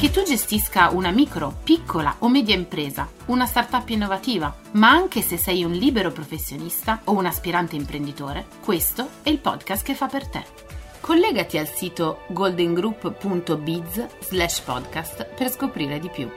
Che tu gestisca una micro, piccola o media impresa, una startup innovativa, ma anche se sei un libero professionista o un aspirante imprenditore, questo è il podcast che fa per te. Collegati al sito goldengroup.biz slash podcast per scoprire di più.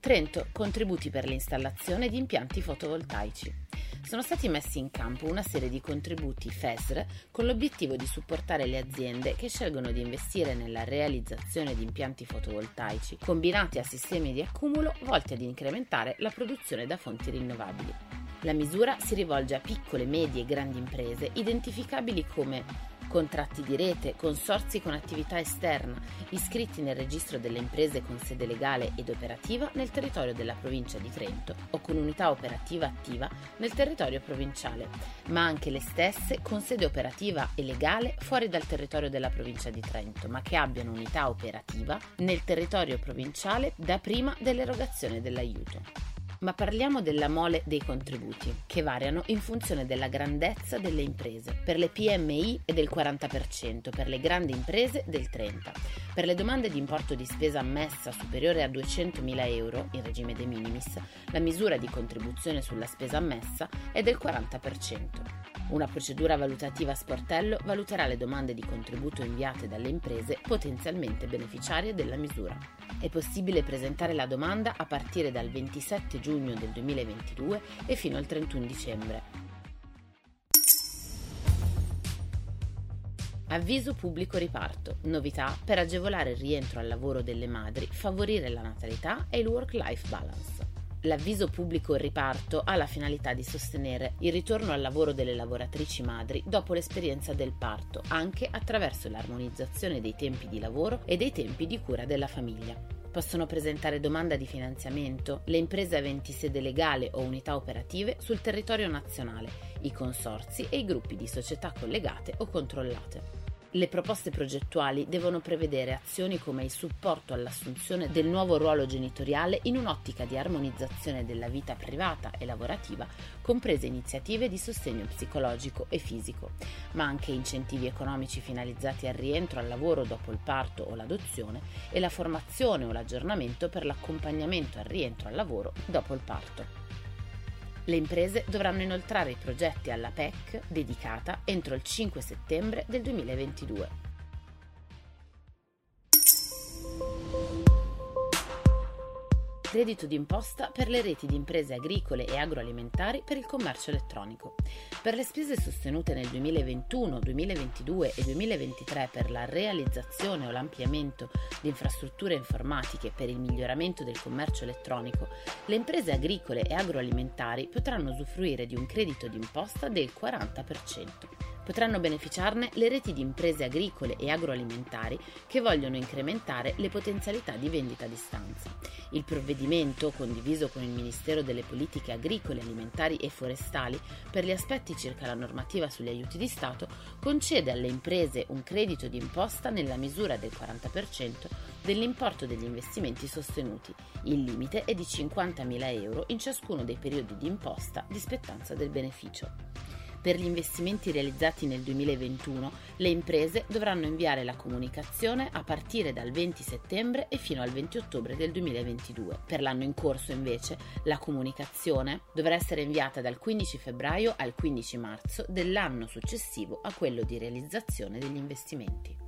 Trento, contributi per l'installazione di impianti fotovoltaici sono stati messi in campo una serie di contributi FESR con l'obiettivo di supportare le aziende che scelgono di investire nella realizzazione di impianti fotovoltaici combinati a sistemi di accumulo volti ad incrementare la produzione da fonti rinnovabili. La misura si rivolge a piccole, medie e grandi imprese identificabili come contratti di rete, consorzi con attività esterna, iscritti nel registro delle imprese con sede legale ed operativa nel territorio della provincia di Trento o con unità operativa attiva nel territorio provinciale, ma anche le stesse con sede operativa e legale fuori dal territorio della provincia di Trento, ma che abbiano unità operativa nel territorio provinciale da prima dell'erogazione dell'aiuto. Ma parliamo della mole dei contributi, che variano in funzione della grandezza delle imprese. Per le PMI è del 40%, per le grandi imprese del 30%. Per le domande di importo di spesa ammessa superiore a 200.000 euro, in regime de minimis, la misura di contribuzione sulla spesa ammessa è del 40%. Una procedura valutativa a sportello valuterà le domande di contributo inviate dalle imprese potenzialmente beneficiarie della misura. È possibile presentare la domanda a partire dal 27 giugno del 2022 e fino al 31 dicembre. Avviso pubblico riparto. Novità per agevolare il rientro al lavoro delle madri, favorire la natalità e il work-life balance. L'avviso pubblico in riparto ha la finalità di sostenere il ritorno al lavoro delle lavoratrici madri dopo l'esperienza del parto, anche attraverso l'armonizzazione dei tempi di lavoro e dei tempi di cura della famiglia. Possono presentare domanda di finanziamento le imprese aventi sede legale o unità operative sul territorio nazionale, i consorzi e i gruppi di società collegate o controllate. Le proposte progettuali devono prevedere azioni come il supporto all'assunzione del nuovo ruolo genitoriale in un'ottica di armonizzazione della vita privata e lavorativa, comprese iniziative di sostegno psicologico e fisico, ma anche incentivi economici finalizzati al rientro al lavoro dopo il parto o l'adozione e la formazione o l'aggiornamento per l'accompagnamento al rientro al lavoro dopo il parto. Le imprese dovranno inoltrare i progetti alla PEC dedicata entro il 5 settembre del 2022. Credito d'imposta per le reti di imprese agricole e agroalimentari per il commercio elettronico. Per le spese sostenute nel 2021, 2022 e 2023 per la realizzazione o l'ampliamento di infrastrutture informatiche per il miglioramento del commercio elettronico, le imprese agricole e agroalimentari potranno usufruire di un credito d'imposta del 40%. Potranno beneficiarne le reti di imprese agricole e agroalimentari che vogliono incrementare le potenzialità di vendita a distanza. Il provvedimento, condiviso con il Ministero delle Politiche Agricole, Alimentari e Forestali per gli aspetti circa la normativa sugli aiuti di Stato, concede alle imprese un credito di imposta nella misura del 40% dell'importo degli investimenti sostenuti. Il limite è di 50.000 euro in ciascuno dei periodi di imposta di spettanza del beneficio. Per gli investimenti realizzati nel 2021, le imprese dovranno inviare la comunicazione a partire dal 20 settembre e fino al 20 ottobre del 2022. Per l'anno in corso, invece, la comunicazione dovrà essere inviata dal 15 febbraio al 15 marzo dell'anno successivo a quello di realizzazione degli investimenti.